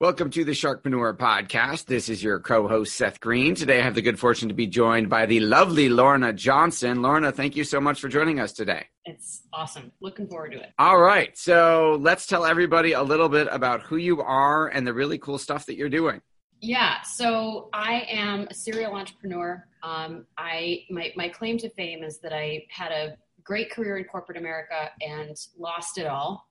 Welcome to the Sharkpreneur Podcast. This is your co host, Seth Green. Today, I have the good fortune to be joined by the lovely Lorna Johnson. Lorna, thank you so much for joining us today. It's awesome. Looking forward to it. All right. So, let's tell everybody a little bit about who you are and the really cool stuff that you're doing. Yeah, so I am a serial entrepreneur. Um, I my my claim to fame is that I had a great career in corporate America and lost it all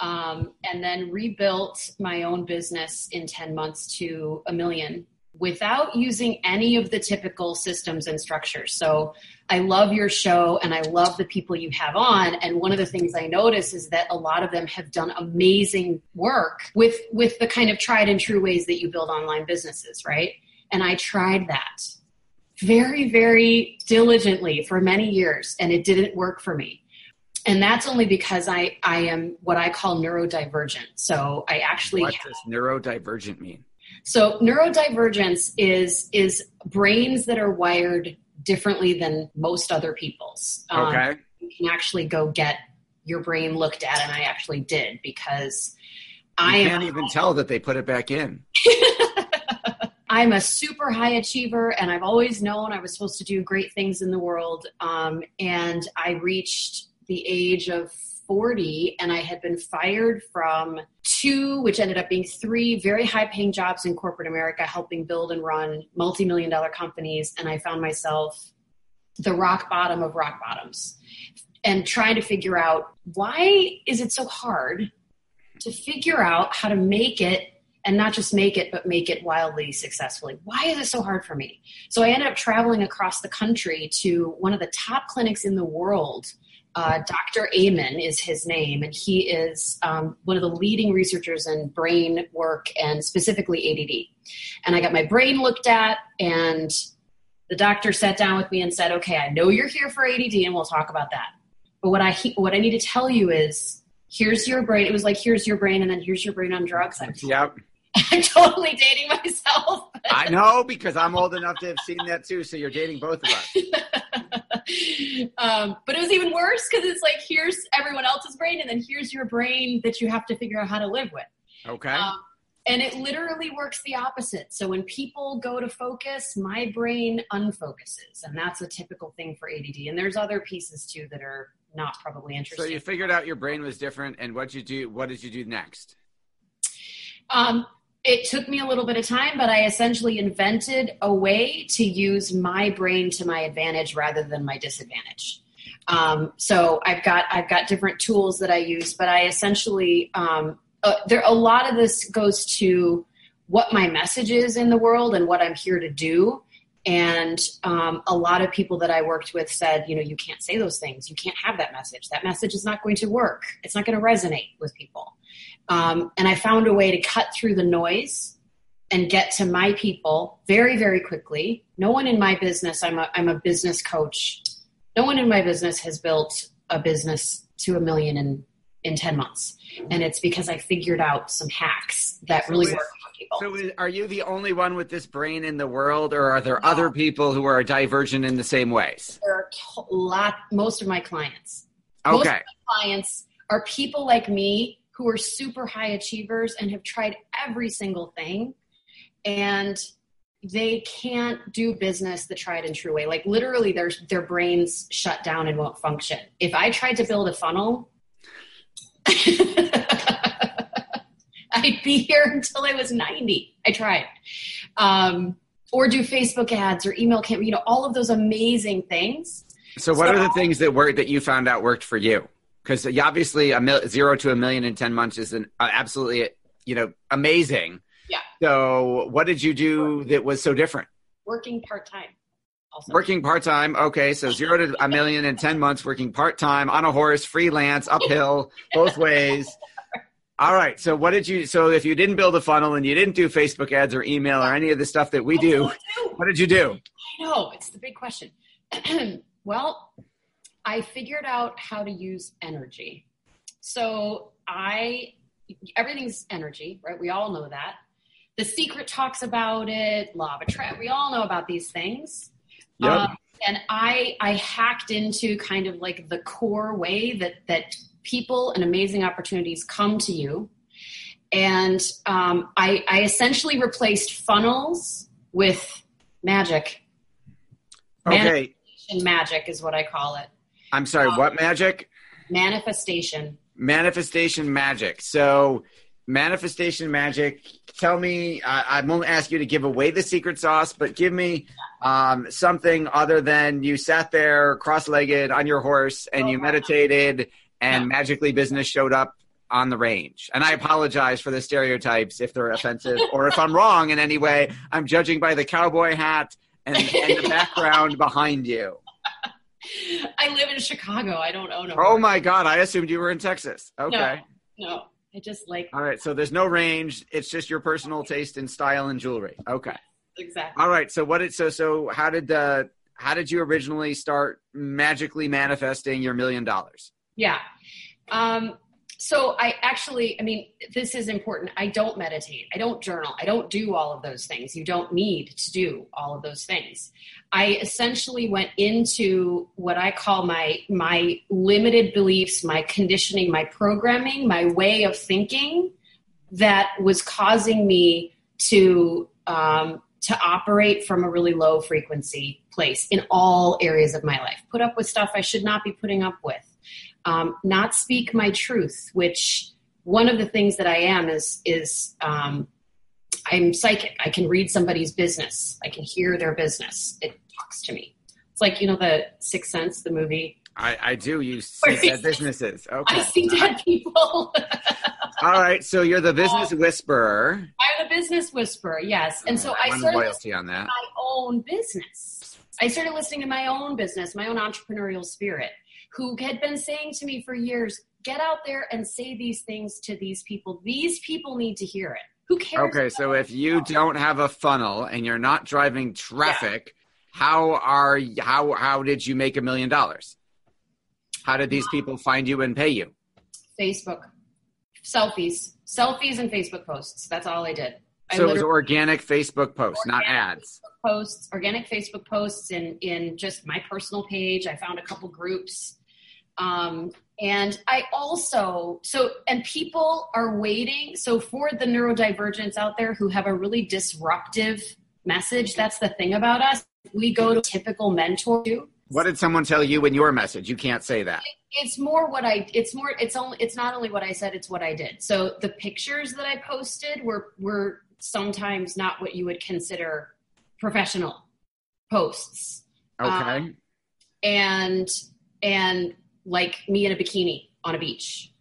um, and then rebuilt my own business in 10 months to a million without using any of the typical systems and structures. So I love your show and I love the people you have on. And one of the things I notice is that a lot of them have done amazing work with, with the kind of tried and true ways that you build online businesses, right? And I tried that very, very diligently for many years and it didn't work for me and that's only because I I am what I call neurodivergent. So I actually what does neurodivergent mean? So neurodivergence is is brains that are wired differently than most other people's. Um, okay. You can actually go get your brain looked at, and I actually did because you I can't even tell that they put it back in. I'm a super high achiever, and I've always known I was supposed to do great things in the world. Um, and I reached the age of 40 and I had been fired from two, which ended up being three very high paying jobs in corporate America, helping build and run multi million dollar companies. And I found myself the rock bottom of rock bottoms and trying to figure out why is it so hard to figure out how to make it and not just make it, but make it wildly successfully. Why is it so hard for me? So I ended up traveling across the country to one of the top clinics in the world uh, Dr. Amen is his name, and he is um, one of the leading researchers in brain work and specifically ADD. And I got my brain looked at, and the doctor sat down with me and said, "Okay, I know you're here for ADD, and we'll talk about that. But what I what I need to tell you is, here's your brain. It was like here's your brain, and then here's your brain on drugs. I'm yep. I'm totally dating myself. I know because I'm old enough to have seen that too. So you're dating both of us. um, but it was even worse because it's like here's everyone else's brain, and then here's your brain that you have to figure out how to live with. Okay. Um, and it literally works the opposite. So when people go to focus, my brain unfocuses, and that's a typical thing for ADD. And there's other pieces too that are not probably interesting. So you figured out your brain was different, and what you do? What did you do next? Um, it took me a little bit of time, but I essentially invented a way to use my brain to my advantage rather than my disadvantage. Um, so I've got I've got different tools that I use, but I essentially um, uh, there a lot of this goes to what my message is in the world and what I'm here to do. And um, a lot of people that I worked with said, you know, you can't say those things. You can't have that message. That message is not going to work. It's not going to resonate with people. Um, and I found a way to cut through the noise and get to my people very, very quickly. No one in my business, I'm a, I'm a business coach. No one in my business has built a business to a million in, in 10 months. And it's because I figured out some hacks that really work people. So are you the only one with this brain in the world or are there no. other people who are divergent in the same ways? There are a lot, most of my clients Most Okay. of my clients are people like me who are super high achievers and have tried every single thing and they can't do business the tried and true way. Like literally their their brains shut down and won't function. If I tried to build a funnel I'd be here until I was 90. I tried. Um, or do Facebook ads or email campaign, you know, all of those amazing things. So, what So- are the things that worked that you found out worked for you? Because obviously, a mil- zero to a million in ten months is an uh, absolutely you know amazing. Yeah. So, what did you do that was so different? Working part time. Also. Working part time. Okay, so zero to a million in ten months. Working part time on a horse, freelance, uphill, both ways. All right. So, what did you? So, if you didn't build a funnel and you didn't do Facebook ads or email or any of the stuff that we do, do. what did you do? I know it's the big question. well, I figured out how to use energy. So I, everything's energy, right? We all know that. The Secret talks about it. Law of attraction. We all know about these things. Yep. Um, and I, I hacked into kind of like the core way that that people and amazing opportunities come to you. And um, I, I essentially replaced funnels with magic. Okay. Magic is what I call it. I'm sorry. What magic? Manifestation. manifestation magic so manifestation magic tell me I, I won't ask you to give away the secret sauce but give me um, something other than you sat there cross-legged on your horse and you meditated and Yeah. magically business showed up on the range and i apologize for the stereotypes if they're offensive or if i'm wrong in any way i'm judging by the cowboy hat and, and the background behind you I live in Chicago. I don't own a oh horse. my god i assumed you were in texas okay No, I just like All right, so there's no range. It's just your personal taste in style and jewelry. Okay. exactly. All right. So what did so so how did the how did you originally start magically manifesting your million dollars? Yeah. Um, so I actually, I mean, this is important. I don't meditate. I don't journal. I don't do all of those things. You don't need to do all of those things. I essentially went into what I call my my limited beliefs, my conditioning, my programming, my way of thinking that was causing me to um, to operate from a really low frequency place in all areas of my life. Put up with stuff I should not be putting up with um, not speak my truth which one of the things that i am is is um, i'm psychic i can read somebody's business i can hear their business it talks to me it's like you know the sixth sense the movie I, I do. You see that businesses. i see dead people All right. So you're the business whisperer. i'm a business whisperer yes and so i started loyalty on that. my own business. I started listening to my own business, my own entrepreneurial spirit, who had been saying to me for years, get out there and say these things to these people. These people need to hear it. Who cares? Okay. So if you don't have a funnel and you're not driving traffic, how are how how did you make a million dollars? How did these people find you and pay you? Facebook, selfies, selfies and Facebook posts. That's all I did. So it was organic Facebook posts, not ads. posts, organic Facebook posts in in just my personal page. I found a couple groups. Um, and I also so and people are waiting. So for the neurodivergents out there who have a really disruptive message, that's the thing about us. We go to typical mentor. What did someone tell you in your message? You can't say that. It's more what I. It's more. It's only. It's not only what I said. It's what I did. So the pictures that I posted were were sometimes not what you would consider professional posts. Okay. Um, and and like me in a bikini on a beach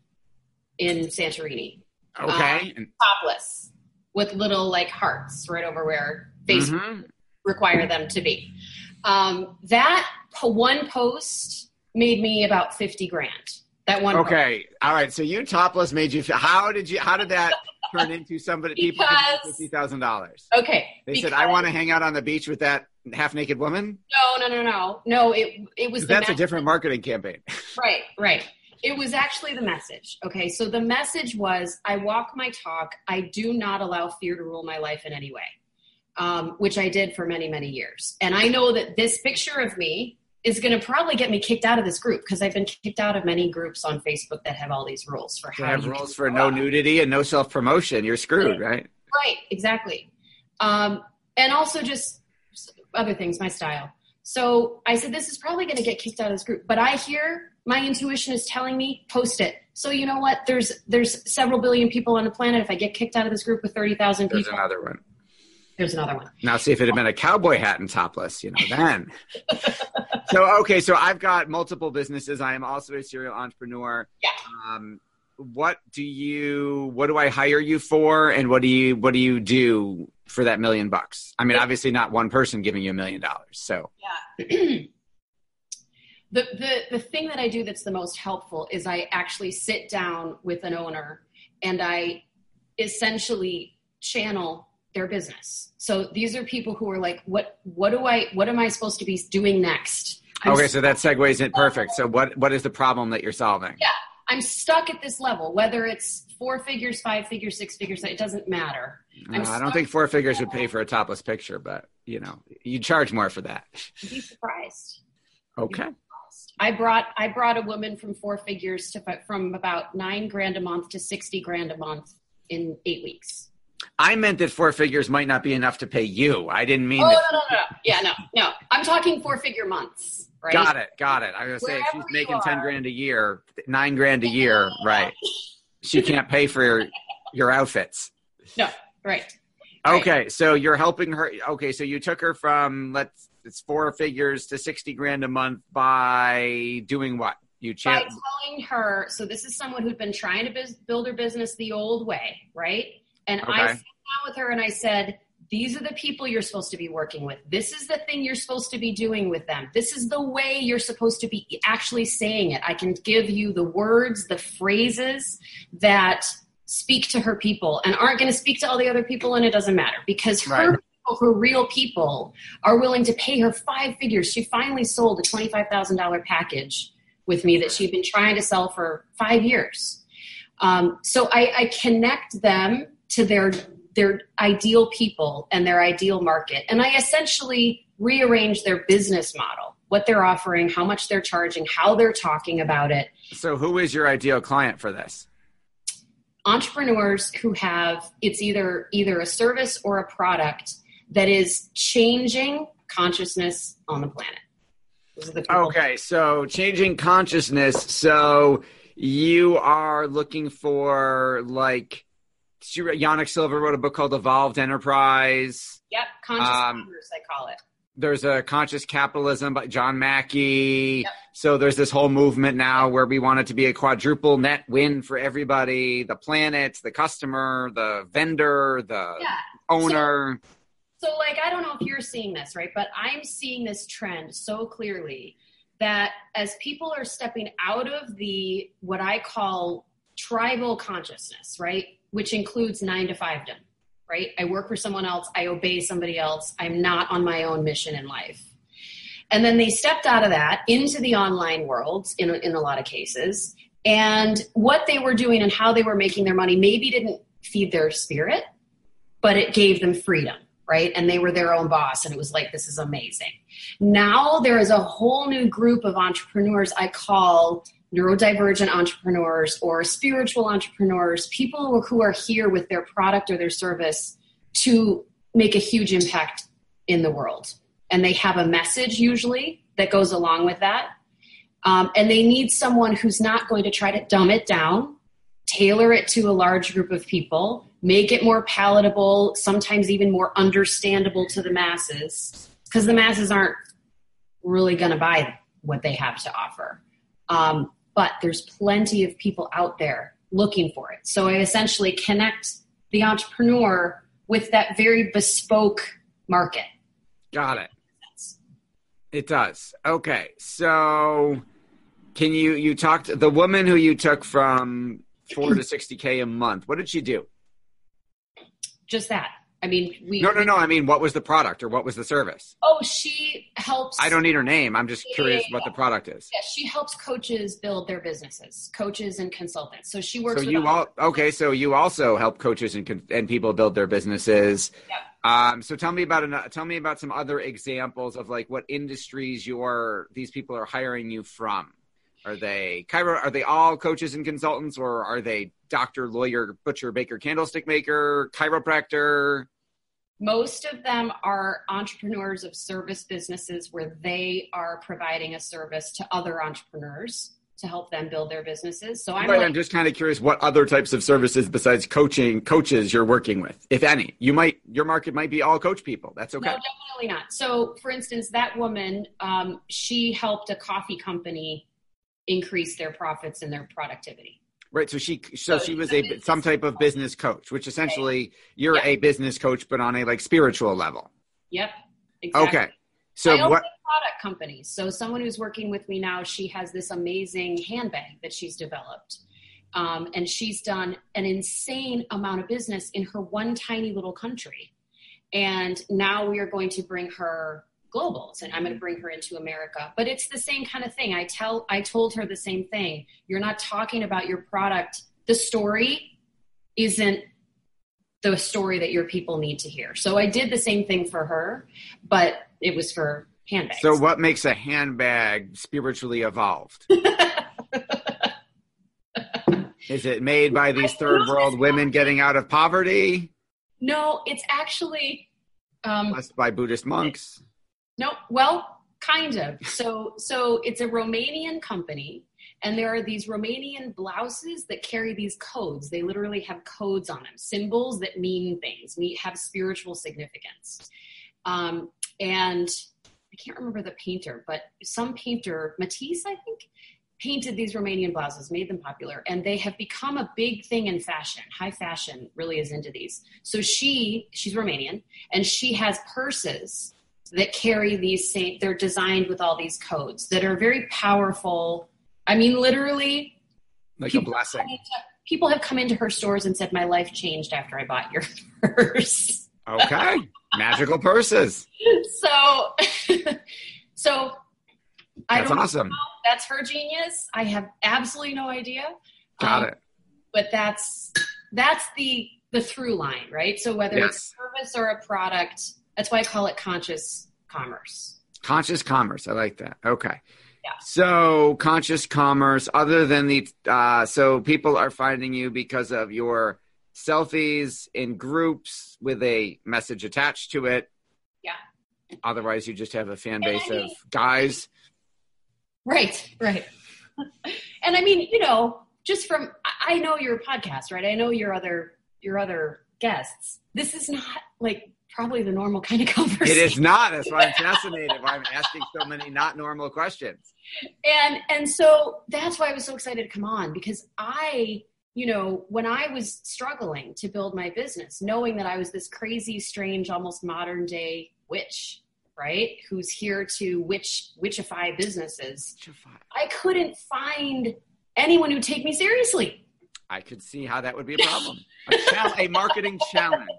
in Santorini, okay. And- topless with little like hearts right over where Facebook Mhm. require them to be. Um, that po- one post made me about fifty grand. That one. post. Okay. All right. So you topless made you feel. How did you? How did that turn into somebody? People Because- fifty thousand dollars. Okay. They said, "I want to hang out on the beach with that half naked woman." No, no, no, no, no. It it was the That's a different marketing campaign. Right, right. It was actually the message. Okay, so the message was I walk my talk. I do not allow fear to rule my life in any way, um, which I did for many, many years. And I know that this picture of me is going to probably get me kicked out of this group because I've been kicked out of many groups on Facebook that have all these rules for They how have you rules for no out. nudity and no self promotion. You're screwed, right? Right, exactly. Um, and also just other things, my style. So I said, this is probably going to get kicked out of this group. But I hear my intuition is telling me post it. So you know what? There's there's several billion people on the planet. If I get kicked out of this group with thirty thousand There's people, another one. There's another one. Now, see if it had been a cowboy hat and topless, you know, then. so, okay, so I've got multiple businesses. I am also a serial entrepreneur. Yeah. Um, what do you? What do I hire you for? And what do you? What do you do for that million bucks? I mean, obviously, not one person giving you a million dollars. So, the, the the thing that I do that's the most helpful is I actually sit down with an owner and I essentially channel their business. So these are people who are like, what what do I what am I supposed to be doing next? I'm okay, so that segues it perfect. So, what what is the problem that you're solving? Yeah. I'm stuck at this level, whether it's four figures, five figures, six figures, it doesn't matter. Uh, I'm don't think four figures would pay for a topless picture, but you know, you charge more for that. You'd be surprised. Okay. I brought I brought a woman from four figures to from about nine grand a month to sixty grand a month in eight weeks. I meant that four figures might not be enough to pay you. I didn't mean Oh no that. no no no yeah no no I'm talking four figure months right. Got it, got it. I was gonna say if she's making ten grand a year, nine grand a year, right? She can't pay for your, your outfits. No right. Right. Okay, so you're helping her. Okay, so you took her from let's it's four figures to sixty grand a month by doing what? You By telling her, so this is someone who'd been trying to bus- build her business the old way, right? And I sat down with her and I said, these are the people you're supposed to be working with. This is the thing you're supposed to be doing with them. This is the way you're supposed to be actually saying it. I can give you the words, the phrases that speak to her people and aren't going to speak to all the other people, and it doesn't matter because her Right. people, her real people, are willing to pay her five figures. She finally sold a $25,000 package with me that she'd been trying to sell for five years. Um, so I, I connect them to their their ideal people and their ideal market, and I essentially rearrange their business model, what they're offering, how much they're charging, how they're talking about it. So who is your ideal client for this? Entrepreneurs who have it's either either a service or a product that is changing consciousness on the planet. Those are the people. Okay, so changing consciousness. So you are looking for like Yanik Silver wrote a book called Evolved Enterprise. Yep, conscious Um, commerce, I call it. There's a conscious capitalism by John Mackey. Yep. So there's this whole movement now where we want it to be a quadruple net win for everybody: the planet, the customer, the vendor, the Yeah. owner. So, like, I don't know if you're seeing this, right? But I'm seeing this trend so clearly that as people are stepping out of the what I call tribal consciousness, right? Which includes nine to five dom, right? I work for someone else, I obey somebody else, I'm not on my own mission in life. And then they stepped out of that into the online world in, in a lot of cases. And what they were doing and how they were making their money maybe didn't feed their spirit, but it gave them freedom, right? And they were their own boss, and it was like, this is amazing. Now there is a whole new group of entrepreneurs I call neurodivergent entrepreneurs or spiritual entrepreneurs, people who- are here with their product or their service to make a huge impact in the world. And they have a message usually that goes along with that. Um, and they need someone who's not going to try to dumb it down, tailor it to a large group of people, make it more palatable, sometimes even more understandable to the masses, because the masses aren't really going to buy what they have to offer. Um, but there's plenty of people out there looking for it. So I essentially connect the entrepreneur with that very bespoke market. Got it. It does. Okay. So can you you talked the woman who you took from 4 to 60k a month. What did she do? Just that. I mean, we. No, no, no. I mean, what was the product or what was the service? Oh, she helps. I don't need her name. I'm just curious Yeah, what the product is. Yeah, she helps coaches build their businesses, coaches and consultants. So she works So with you all- all okay? So you also help coaches and and people build their businesses. Yeah. Um, so tell me about an, tell me about some other examples of like what industries your these people are hiring you from. Are they chiro? Are they all coaches and consultants, or are they doctor, lawyer, butcher, baker, candlestick maker, chiropractor? Most of them are entrepreneurs of service businesses where they are providing a service to other entrepreneurs to help them build their businesses. So I'm Right, like, I'm just kind of curious what other types of services besides coaching coaches you're working with, if any. You might your market might be all coach people. That's okay. No, definitely not. So, for instance, that woman, um, she helped a coffee company increase their profits and their productivity. Right. So she so So she was a some type of business coach, which essentially you're Yeah. a business coach, but on a like spiritual level. Yep. Exactly. Okay. So I what? product companies. So someone who's working with me now, she has this amazing handbag that she's developed. Um, and she's done an insane amount of business in her one tiny little country. And now we are going to bring her globals and I'm going to bring her into America. But it's the same kind of thing. I tell I told her the same thing. You're not talking about your product. The story isn't the story that your people need to hear. So I did the same thing for her, but it was for handbags. So what makes a handbag spiritually evolved? Is it made by these third world women getting out of poverty? No, it's actually um, Blessed by Buddhist monks? No. Well, kind of. So, so it's a Romanian company, and there are these Romanian blouses that carry these codes. They literally have codes on them, symbols that mean things, we have spiritual significance. Um, and I can't remember the painter, but some painter, Matisse, I think, painted these Romanian blouses, made them popular, and they have become a big thing in fashion. High fashion really is into these. So she, she's Romanian, and she has purses that carry these same. They're designed with all these codes that are very powerful. I mean, literally, Like a blessing. into- People have come into her stores and said, "My life changed after I bought your purse." Okay. Magical purses. so, so I That's awesome. know. That's her genius. I have absolutely no idea. Got Um, it. But that's that's the the through line, right? So whether it's a service or a product, that's why I call it conscious commerce. Conscious commerce. I like that. Okay. Yeah. So conscious commerce, other than the, uh, so people are finding you because of your selfies in groups with a message attached to it. Yeah. Otherwise, you just have a fan And I base of guys. Right, right. and I mean, you know, just from I know your podcast, right? I know your other your other guests. This is not like probably the normal kind of conversation. It is not. That's why I'm fascinated. Why I'm asking so many not normal questions. and and so that's why I was so excited to come on because I, you know, when I was struggling to build my business, knowing that I was this crazy, strange, almost modern day witch, right, who's here to witch witchify businesses, Witchify. I couldn't find anyone who'd take me seriously. I could see how that would be a problem. A, chal- a marketing challenge.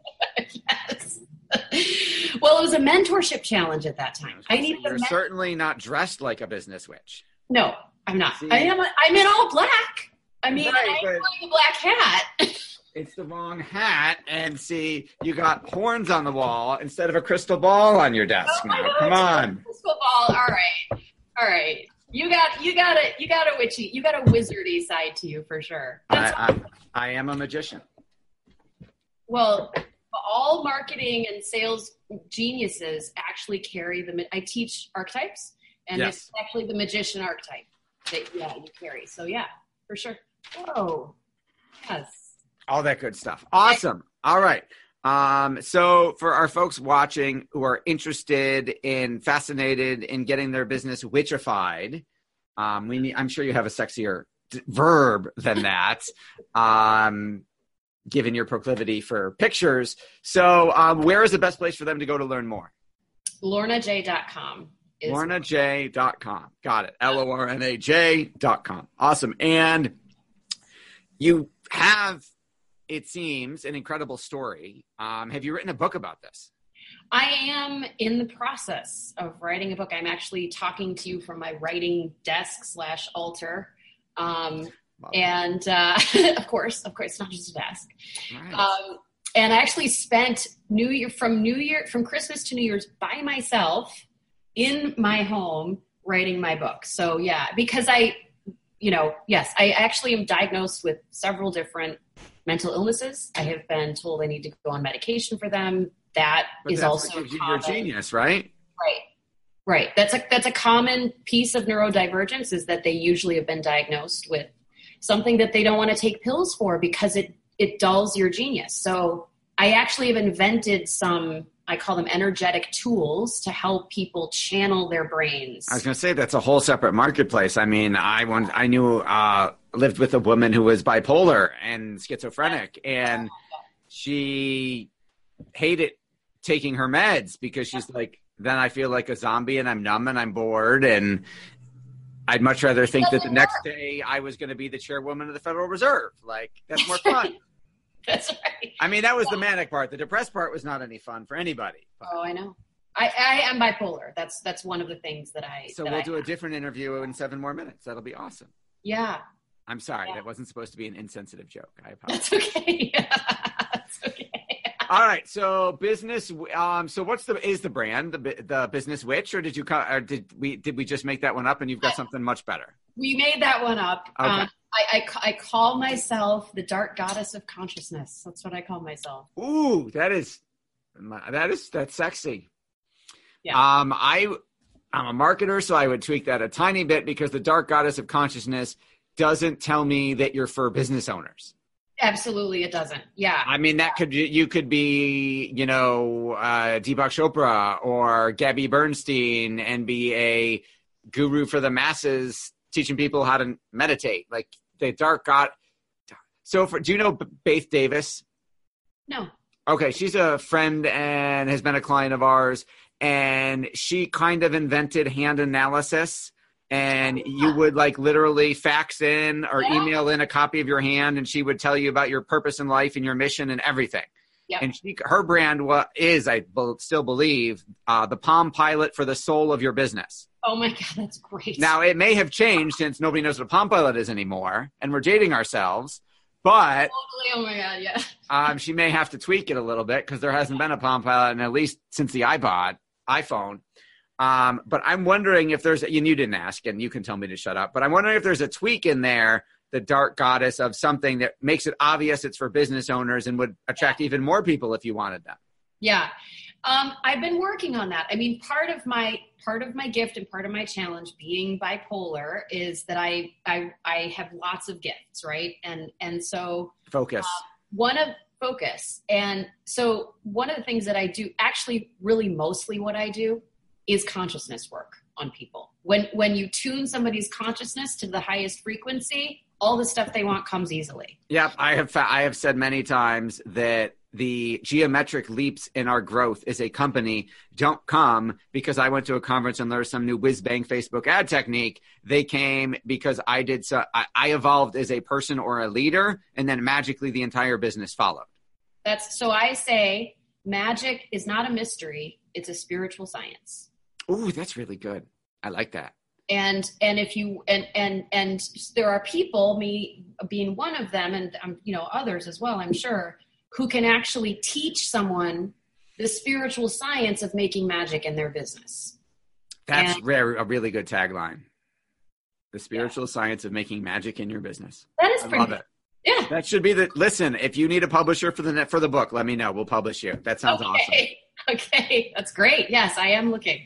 well, it was a mentorship challenge at that time. I needed a You're men- certainly not dressed like a business witch. no, I'm not. See? I am. I'm in all black. I mean, Right, I'm wearing a black hat. It's the wrong hat, and see, you got horns on the wall instead of a crystal ball on your desk. Oh now, God, come on. Crystal ball. All right, all right. You got, you got a, you got a witchy, you got a wizardy side to you for sure. I, I, I am a magician. well, all marketing and sales geniuses actually carry the. I teach archetypes, and Yes. it's actually the magician archetype that yeah you carry. So yeah, for sure. Whoa, yes. All that good stuff. Awesome. All right. Um, so for our folks watching who are interested in fascinated in getting their business witchified, um, we need, I'm sure you have a sexier d- verb than that. Um, given your proclivity for pictures. So, um, where is the best place for them to go to learn more? LornaJ.com is LornaJ.com. Got it. L O R N A J.com. Awesome. And you have it seems, an incredible story. Um, have you written a book about this? I am in the process of writing a book. I'm actually talking to you from my writing desk slash altar. Um, and uh, of course, of course, not just a desk. Right. Um, and I actually spent New Year from New Year from Christmas to New Year's by myself in my home writing my book. So yeah, because I, you know, yes, I actually am diagnosed with several different mental illnesses. I have been told I need to go on medication for them. That but is also your genius, right? Right. Right. That's a that's a common piece of neurodivergence is that they usually have been diagnosed with something that they don't want to take pills for because it it dulls your genius. So I actually have invented some I call them energetic tools to help people channel their brains. I was going to say that's a whole separate marketplace. I mean, I once I knew uh, lived with a woman who was bipolar and schizophrenic, and she hated taking her meds because she's like, then I feel like a zombie and I'm numb and I'm bored and I'd much rather think that the next day I was going to be the chairwoman of the Federal Reserve. Like that's more fun. That's right. I mean, that was the manic part. The depressed part was not any fun for anybody. But. Oh, I know. I, I am bipolar. That's that's one of the things that I. So that we'll I do have. a different interview in seven more minutes. That'll be awesome. Yeah. I'm sorry. Yeah. That wasn't supposed to be an insensitive joke. I apologize. That's okay. That's okay. All right. So business. Um. So what's the is the brand the the business witch or did you or did we did we just make that one up and you've got something much better? We made that one up. Okay. Um, I, I, I call myself the dark goddess of consciousness. That's what I call myself. Ooh, that is that is that's sexy. Yeah. Um, I I'm a marketer, so I would tweak that a tiny bit because the dark goddess of consciousness doesn't tell me that you're for business owners. Absolutely, it doesn't. Yeah. I mean, that could you could be, you know, uh, Deepak Chopra or Gabby Bernstein and be a guru for the masses, teaching people how to meditate. Like the dark god. So, for do you know Faith Davis? No. Okay, she's a friend and has been a client of ours, and she kind of invented hand analysis. And you would like literally fax in or email in a copy of your hand, and she would tell you about your purpose in life and your mission and everything. Yep. And she, her brand wa- is, I still believe, uh, the Palm Pilot for the soul of your business. Oh my god, that's great. Now, it may have changed since nobody knows what a Palm Pilot is anymore, and we're dating ourselves. But totally. Oh my god, yeah. um, she may have to tweak it a little bit because there hasn't been a Palm Pilot and at least since the iPod, iPhone. Um, but I'm wondering if there's, and you didn't ask, and you can tell me to shut up, but I'm wondering if there's a tweak in there, the dark goddess of something that makes it obvious it's for business owners and would attract even more people if you wanted them. Yeah. Um, I've been working on that. I mean, part of my part of my gift and part of my challenge being bipolar is that I I I have lots of gifts, right? And and so Focus. one of focus. And so one of the things that I do actually really mostly what I do is consciousness work on people. When when you tune somebody's consciousness to the highest frequency, all the stuff they want comes easily. Yep, I have fa- I have said many times that the geometric leaps in our growth as a company don't come because I went to a conference and learned some new whiz bang Facebook ad technique. They came because I did so I, I evolved as a person or a leader, and then magically the entire business followed. That's so I say magic is not a mystery, it's a spiritual science. Ooh, that's really good. I like that. and and if you and and and there are people me being one of them and um, you know others as well i'm sure who can actually teach someone the spiritual science of making magic in their business That's And- rare, a really good tagline. The spiritual science of making magic in your business. that is I pretty love it. yeah That should be the listen. If you need a publisher for the net for the book, let me know. We'll publish you. That sounds awesome. okay okay that's great yes i am looking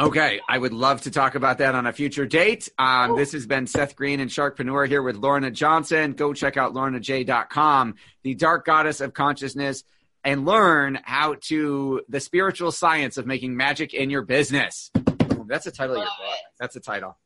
Okay, I would love to talk about that on a future date. Um, this has been Seth Green and Sharkpreneur here with Lorna Johnson. Go check out lornaj.com, the dark goddess of consciousness, and learn how to the spiritual science of making magic in your business. That's a title of your book. it. That's a title.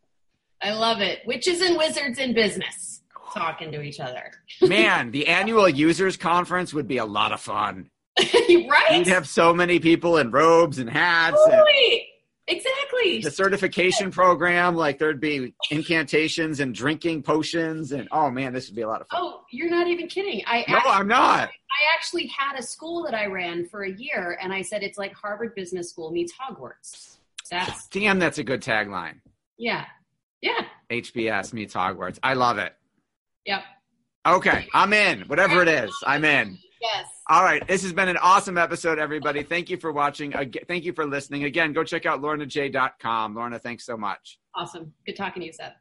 i love it witches and wizards in business talking to each other Man, the annual users conference would be a lot of fun. right We'd have so many people in robes and hats. And, totally Exactly. The certification program, like there'd be incantations and drinking potions, and oh man, this would be a lot of fun. Oh, you're not even kidding. I no, actually, I'm not. I actually had a school that I ran for a year, and I said it's like Harvard Business School meets Hogwarts. That's Damn, that's a good tagline. yeah, yeah, HBS meets Hogwarts. I love it. yep. Okay, I'm in. Whatever it is, I'm in. Yes. All right, this has been an awesome episode, everybody. Thank you for watching. Ag- Thank you for listening. Again, go check out lornaj.com. Lorna, thanks so much. Awesome. Good talking to you, Seth.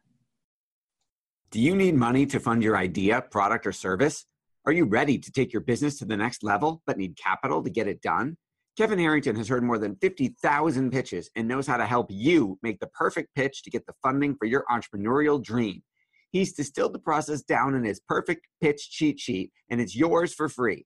Do you need money to fund your idea, product, or service? Are you ready to take your business to the next level but need capital to get it done? Kevin Harrington has heard more than 50,000 pitches and knows how to help you make the perfect pitch to get the funding for your entrepreneurial dream. He's distilled the process down in his perfect pitch cheat sheet, and it's yours for free.